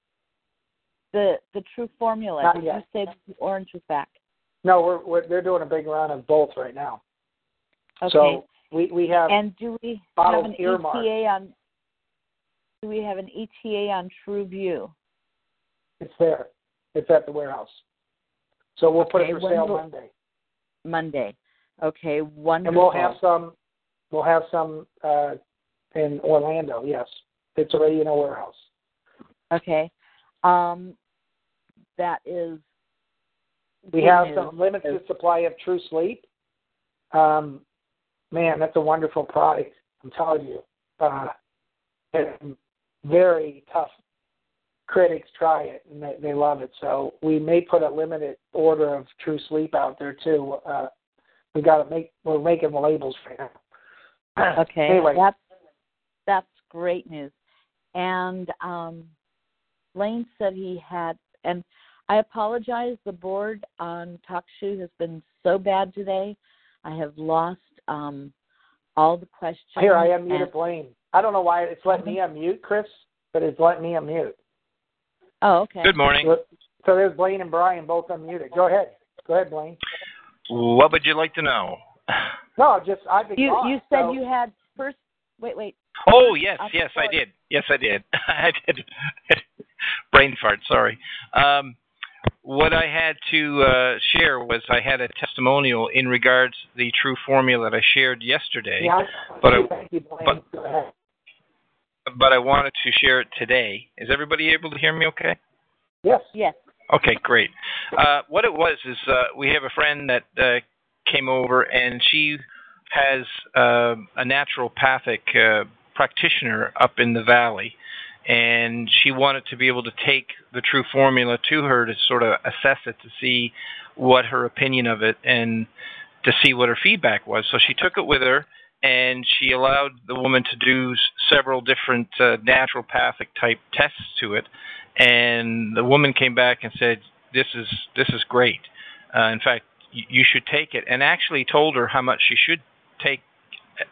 The the TRU Formula. Not Did yet. you say the orange was back? No, we're, we're they're doing a big run of both right now. Okay. So we we have and do we have an earmarked. ETA on? Do we have an ETA on TRU View? it's there. It's at the warehouse. So we'll put it for sale will- Monday, Monday. Okay, wonderful. and we'll have some. We'll have some uh, in Orlando. Yes, it's already in a warehouse. Okay. Um, that is. We have some limited supply of TRU Sleep. Um, man, that's a wonderful product. I'm telling you. Uh, very tough critics try it and they, they love it. So we may put a limited order of TRU Sleep out there too. Uh, we got to make. We're making the labels right now. Okay, Anyway, that's that's great news. And um, Lane said he had, and I apologize. The board on TalkShoe has been so bad today. I have lost um, all the questions. here I unmuted and- Blaine. I don't know why it's letting me unmute, Chris, but it's letting me unmute. Oh, okay. Good morning. So, so there's Blaine and Brian both unmuted. Go ahead. Go ahead, Blaine. What would you like to know? No, just I've been You gone, you said so- you had first. Wait, wait. Oh yes, yes, I did. Yes, I did. I did. Brain fart. Sorry. Um, what I had to uh, share was I had a testimonial in regards to the TRU Formula that I shared yesterday, Yeah, but I- you, but- but I wanted to share it today. Is everybody able to hear me? Okay. Yes. Yes. Okay, great. Uh, what it was is uh, we have a friend that uh, came over, and she has uh, a naturopathic uh, practitioner up in the valley, and she wanted to be able to take the TRU Formula to her to sort of assess it to see what her opinion of it and to see what her feedback was. So she took it with her, and she allowed the woman to do several different uh, naturopathic type tests to it and the woman came back and said, "This is this is great. Uh, in fact, you should take it." And actually told her how much she should take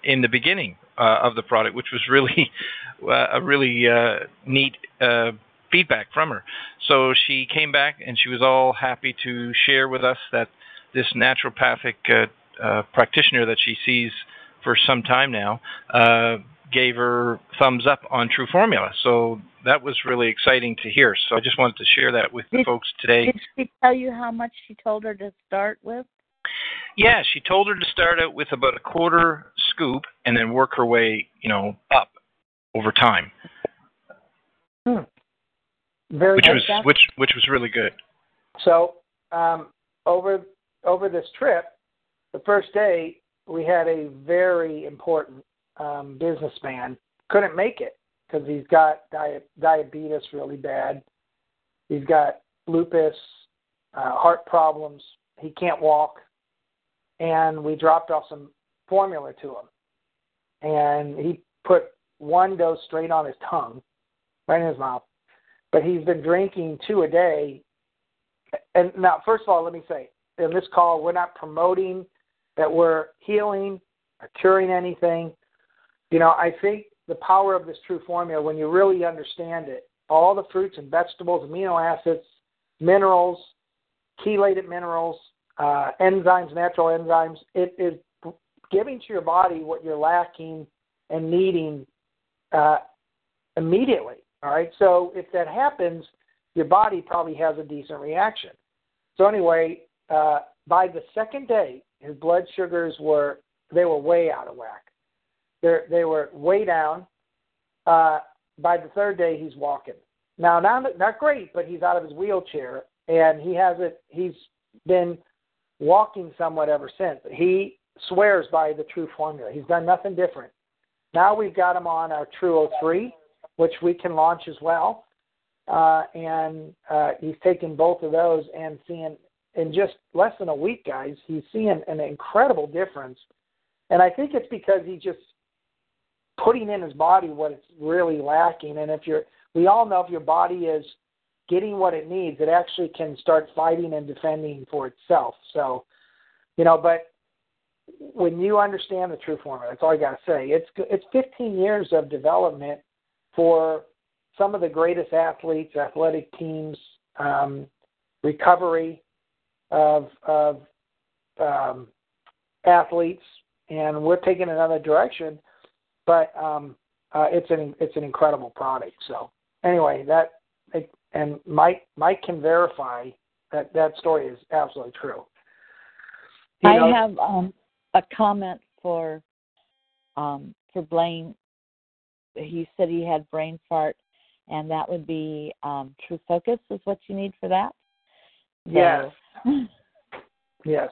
in the beginning uh, of the product, which was really uh, a really uh, neat uh, feedback from her. So she came back and she was all happy to share with us that this naturopathic uh, uh, practitioner that she sees for some time now uh, gave her thumbs up on TRU Formula. So that was really exciting to hear. So I just wanted to share that with the Did- folks today. Did she tell you how much she told her to start with? Yeah, she told her to start out with about a quarter scoop and then work her way, you know, up over time, Very which was which which was really good. So um, over over this trip, the first day we had a very important um, businessman couldn't make it because he's got di- diabetes really bad. He's got lupus, uh, heart problems. He can't walk, and we dropped off some formula to him, and he put one dose straight on his tongue, right in his mouth. But he's been drinking two a day and now, first of all, let me say, in this call, we're not promoting that we're healing or curing anything. You know, I think the power of this TRU Formula, when you really understand it, all the fruits and vegetables, amino acids, minerals, chelated minerals, uh, enzymes, natural enzymes, it is giving to your body what you're lacking and needing uh, immediately. All right. So if that happens, your body probably has a decent reaction. So anyway, uh, by the second day, his blood sugars were they were way out of whack. They they were way down. Uh, by the third day, he's walking. Now, not not great, but he's out of his wheelchair and he has it. He's been walking somewhat ever since. He swears by the TRU Formula. He's done nothing different. Now we've got him on our TRU 03, which we can launch as well. Uh, and uh, he's taken both of those and seeing in just less than a week, guys, he's seeing an incredible difference. And I think it's because he's just putting in his body what it's really lacking. And if you're, we all know if your body is getting what it needs, it actually can start fighting and defending for itself. So, you know, but when you understand the TRU Formula, that's all I got to say. It's it's 15 years of development for some of the greatest athletes, athletic teams, um, recovery of of um, athletes, and we're taking another direction. But um, uh, it's an it's an incredible product. So anyway, that and Mike Mike can verify that that story is absolutely true. You I have um, a comment for um, for Blaine. He said he had brain fart, and that would be um, TRU Focus is what you need for that. So. Yes. yes.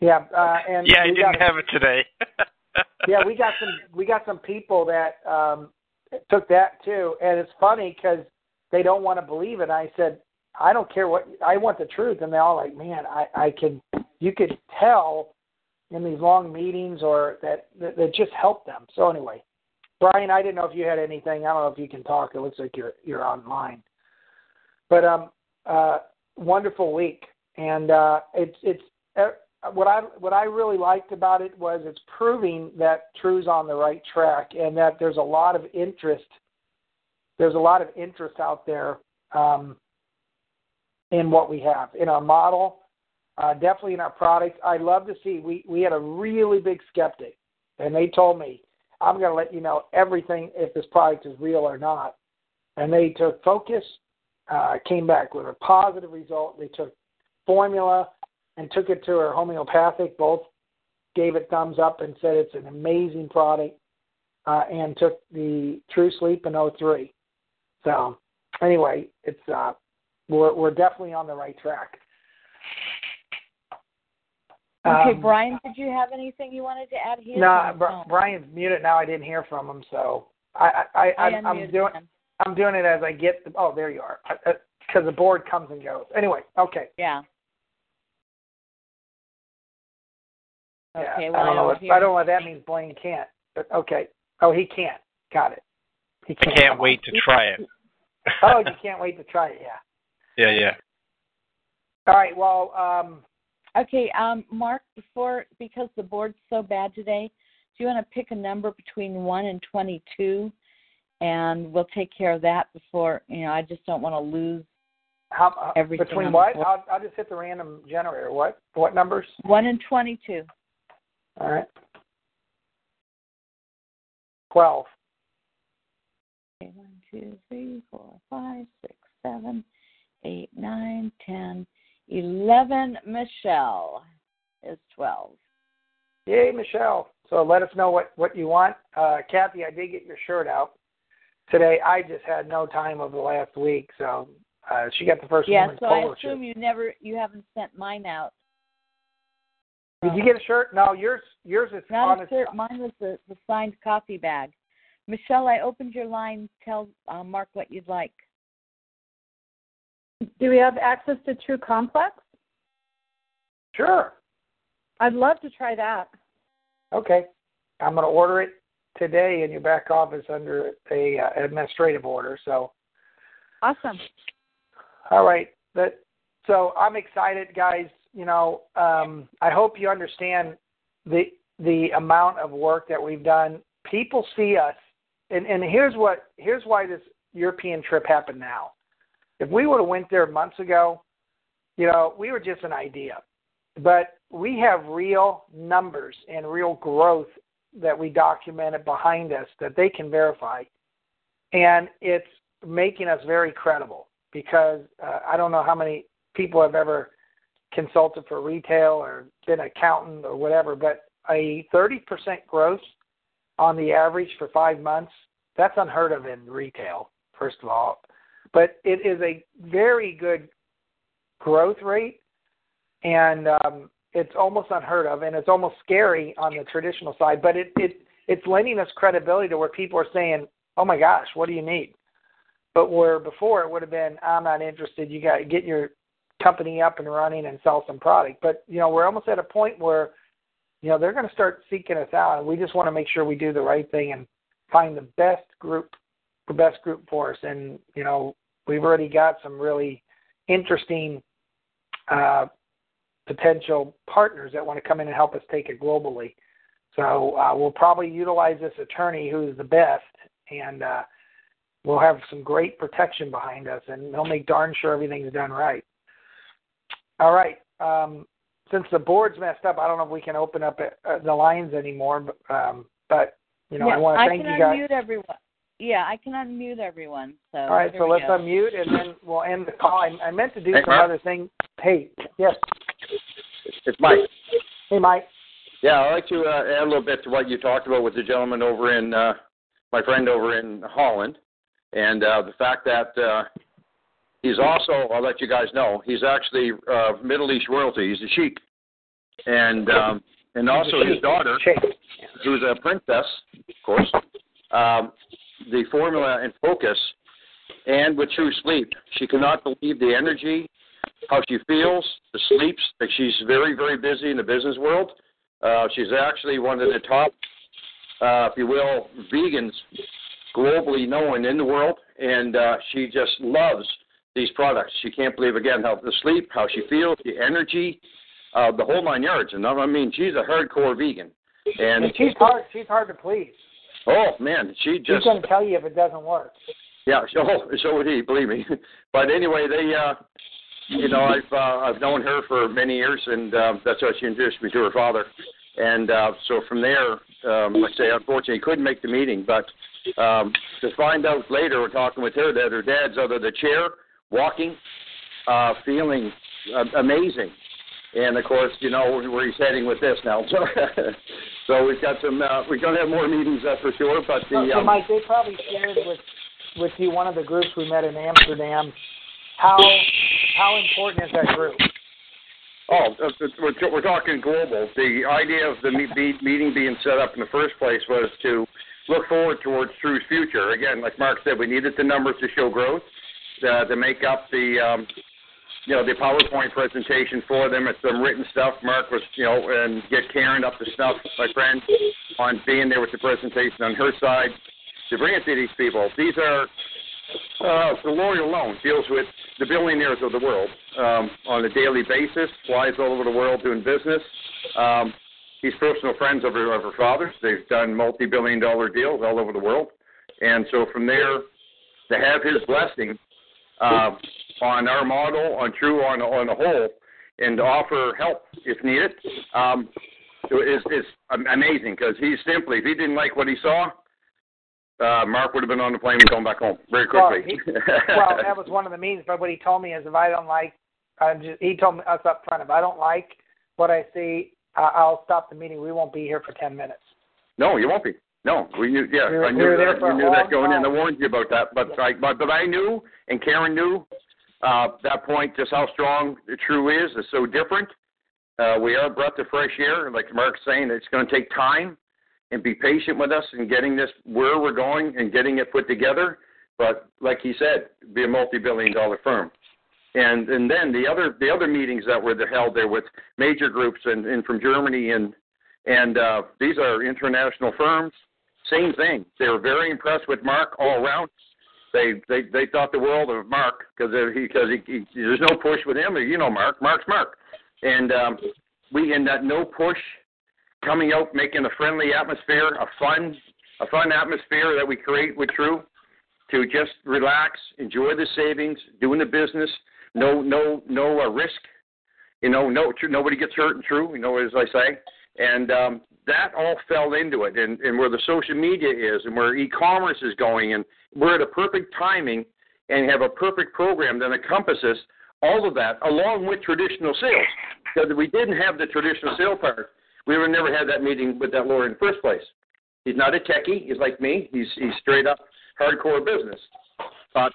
Yeah. Uh, and yeah, I didn't got, have it today. yeah, we got some we got some people that um, took that too, and it's funny because they don't want to believe it. I said, I don't care what I want the truth, and they're all like, man, I I can you could tell in these long meetings or that that, that just help them. So anyway, Brian, I didn't know if you had anything. I don't know if you can talk. It looks like you're you're online, but um, uh, wonderful week, and uh, it's it's uh, what I what I really liked about it was it's proving that TRU's on the right track and that there's a lot of interest there's a lot of interest out there um, in what we have in our model, uh, definitely in our products. I love to see we we had a really big skeptic, and they told me I'm going to let you know everything if this product is real or not. And they took focus, uh, came back with a positive result. They took formula and took it to our homeopathic. Both gave it thumbs up and said it's an amazing product. Uh, and took the TRU Sleep in 03. So anyway, it's uh, we're we're definitely on the right track. Okay, um, Brian, did you have anything you wanted to add here? No, Br- Brian's muted now. I didn't hear from him, so I I, I, I I'm doing him. I'm doing it as I get. The, oh, there you are. Because the board comes and goes. Anyway, okay. Yeah. Okay, well, I don't know. What, I don't know what that means. Blaine can't. But okay. Oh, he can't. Got it. He can't, can't wait to try it. oh, you can't wait to try it, yeah. Yeah, yeah. All right. Well, um, okay, um, Mark. Before because the board's so bad today, do you want to pick a number between one and twenty-two, and we'll take care of that before you know. I just don't want to lose how uh, everything. Between what? I'll, I'll just hit the random generator. What? What numbers? One and twenty-two. All right. Twelve. Okay, one, two, three, four, five, six, seven, eight, nine, ten, eleven. Michelle is twelve. Yay, Michelle! So let us know what what you want. Uh, Kathy, I did get your shirt out today. I just had no time over the last week, so uh, she got the first yeah, woman's so polo I assume shirt. you never you haven't sent mine out. Did you get a shirt? No, yours yours is not on a shirt. Mine was the, the signed coffee bag. Michelle, I opened your line. Tell uh, Mark what you'd like. Do we have access to TRU Complex? Sure. I'd love to try that. Okay. I'm going to order it today in your back office under a uh, administrative order. So. Awesome. All right. But so I'm excited, guys. You know, um, I hope you understand the the amount of work that we've done. People see us and and here's what here's why this European trip happened now. If we would have went there months ago, you know, we were just an idea. But we have real numbers and real growth that we documented behind us that they can verify. And it's making us very credible because uh, I don't know how many people have ever consulted for retail or been an accountant or whatever, but a 30% growth on the average for five months, that's unheard of in retail, first of all. But it is a very good growth rate. And um, it's almost unheard of, and it's almost scary on the traditional side. But it it it's lending us credibility to where people are saying, "Oh my gosh, what do you need?" But where before it would have been, "I'm not interested. You got to get your company up and running and sell some product." But you know, we're almost at a point where you know they're going to start seeking us out, and we just want to make sure we do the right thing and find the best group, the best group for us. And you know, we've already got some really interesting uh, potential partners that want to come in and help us take it globally. So uh, we'll probably utilize this attorney who's the best, and uh, we'll have some great protection behind us, and they'll make darn sure everything's done right. All right. Um, since the board's messed up, I don't know if we can open up uh, the lines anymore. But, um, but you know, yeah, I want to thank you guys. I can unmute everyone. Yeah, I can unmute everyone. So All right, so let's go. unmute and then we'll end the call. I, I meant to do Hey, some Mark. other thing. Hey, yes. It's Mike. Hey, Mike. Yeah, I'd like to uh, add a little bit to what you talked about with the gentleman over in, uh, my friend over in Holland, and uh, the fact that uh, he's also, I'll let you guys know, he's actually uh, Middle East royalty. He's a sheik. And um, and also his daughter, who's a princess, of course, um, the formula and focus, and with TRU Sleep. She cannot believe the energy, how she feels, the sleeps. Like she's very, very busy in the business world. Uh, she's actually one of the top, uh, if you will, vegans globally known in the world, and uh, she just loves these products. She can't believe again how the sleep, how she feels, the energy, uh, the whole nine yards. And I mean, she's a hardcore vegan. And And she's hard. She's hard to please. Oh man, she just going to tell you if it doesn't work. yeah, so so would he, believe me. But anyway, they uh you know, I've uh, I've known her for many years and uh, that's how she introduced me to her father. And uh so from there, um like I say, unfortunately couldn't make the meeting, but um to find out later we're talking with her that her dad's out of the chair, walking, uh feeling uh, amazing. And of course, you know where he's heading with this now. So, so we've got some. Uh, we're going to have more meetings, that's for sure. But the so, um, Mike, they probably shared with with you one of the groups we met in Amsterdam. How how important is that group? Oh, uh, uh, we're, we're talking global. The idea of the meeting being set up in the first place was to look forward towards TRU's future. Again, like Mark said, we needed the numbers to show growth, uh, to make up the, um, you know, the PowerPoint presentation for them. It's some written stuff. Mark was, you know, and get Karen up to snuff, my friend, on being there with the presentation on her side to bring it to these people. These are uh, the lawyer alone deals with the billionaires of the world um, on a daily basis, flies all over the world doing business. Um, he's personal friends of her, of her father's. They've done multi-billion dollar deals all over the world. And so from there, to have his blessing uh, on our model, on TRU, on, on the whole, and offer help if needed, um, is, is amazing because he simply, if he didn't like what he saw, uh, Mark would have been on the plane and going back home very Well, quickly. he, well, that was one of the means. But what he told me is, if I don't like, I'm just, he told us up front, if I don't like what I see, I'll stop the meeting. We won't be here for ten minutes. No, you won't be. No, we knew. Yeah, We were- I knew there that. You knew that going in. I warned you about that, but I, but, but I knew, and Karen knew, uh, that point just how strong the TRU is. is so different. Uh, we are a breath of fresh air, like Mark's saying. It's going to take time, and be patient with us in getting this where we're going and getting it put together. But like he said, be a multi-billion-dollar firm. And and then the other the other meetings that were held there with major groups and, and from Germany and and uh, these are international firms. Same thing. They were very impressed with Mark all around. They they they thought the world of Mark because he because he, he, there's no push with him. You know Mark. Mark's Mark, and um, we in that no push, coming out making a friendly atmosphere, a fun a fun atmosphere that we create with TRU, to just relax, enjoy the savings, doing the business, no no no uh, risk, you know no nobody gets hurt and TRU, you know as I say, and um, that all fell into it, and, and where the social media is, and where e-commerce is going, and we're at a perfect timing, and have a perfect program that encompasses all of that, along with traditional sales. Because we didn't have the traditional sale part, we would never had that meeting with that lawyer in the first place. He's not a techie. He's like me. He's he's straight up hardcore business. But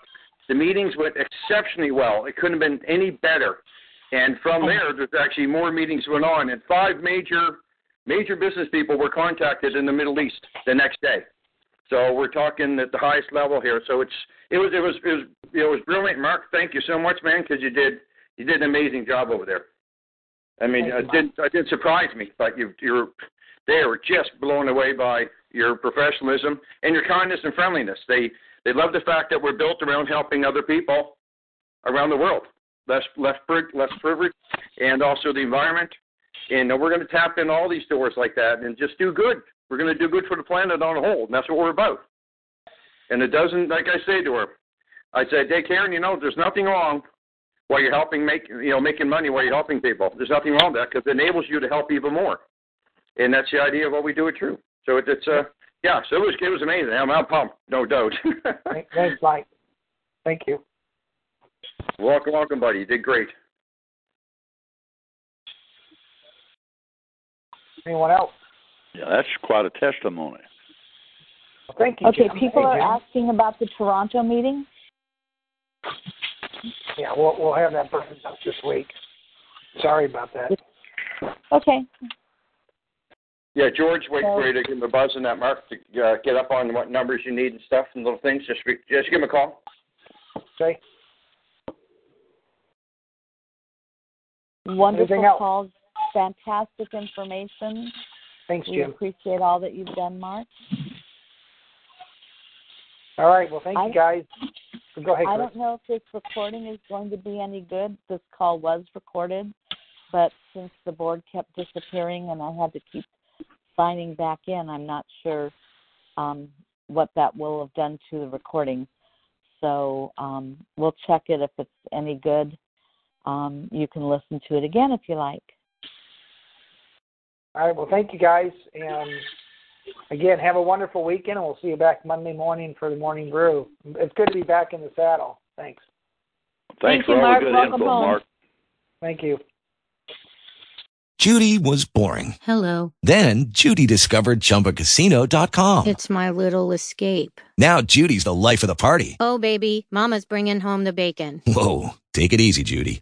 the meetings went exceptionally well. It couldn't have been any better. And from there, there's actually more meetings went on, and five major major business people were contacted in the Middle East the next day. So we're talking at the highest level here. So it's it was it was it was it was brilliant, Mark. Thank you so much, man, because you did you did an amazing job over there. I mean, it didn't it didn't surprise me, but you you're they were just blown away by your professionalism and your kindness and friendliness. They they love the fact that we're built around helping other people around the world, less less less privileged, and also the environment. And we're going to tap in all these doors like that and just do good. We're going to do good for the planet on a whole, and that's what we're about. And it doesn't, like I say to her, I said, hey Karen, you know, there's nothing wrong while you're helping make, you know, making money while you're helping people. There's nothing wrong with that because it enables you to help even more. And that's the idea of what we do at TRU. So it, it's, uh, yeah, so it was, it was amazing. I'm, I'm pumped, no doubt. Thanks, Mike. Thank you. Welcome, welcome, buddy. You did great. Anyone else? Yeah, that's quite a testimony. Well, thank you. Okay, Jim. people Hey, are Jim. asking about the Toronto meeting. Yeah, we'll we'll have that buttoned up this week. Sorry about that. Okay. Yeah, George, wait So- for you to give him a buzz on that, Mark, to uh, get up on what numbers you need and stuff and little things. Just, just give him a call. Okay. Wonderful Anything else? calls. Fantastic information. Thanks, Jim. We appreciate all that you've done, Mark. All right. Well, thank I- you, guys. Go ahead, Chris. I don't know if this recording is going to be any good. This call was recorded, but since the board kept disappearing and I had to keep signing back in, I'm not sure um, what that will have done to the recording. So um, we'll check it if it's any good. Um, you can listen to it again if you like. All right. Well, thank you, guys. And again, have a wonderful weekend, and we'll see you back Monday morning for the morning brew. It's good to be back in the saddle. Thanks. Thanks Thank for you, all Mark. the good Welcome info, home. Mark. Thank you. Judy was boring. Hello. Then Judy discovered ChumbaCasino.com. It's my little escape. Now Judy's the life of the party. Oh, baby, Mama's bringing home the bacon. Whoa, take it easy, Judy.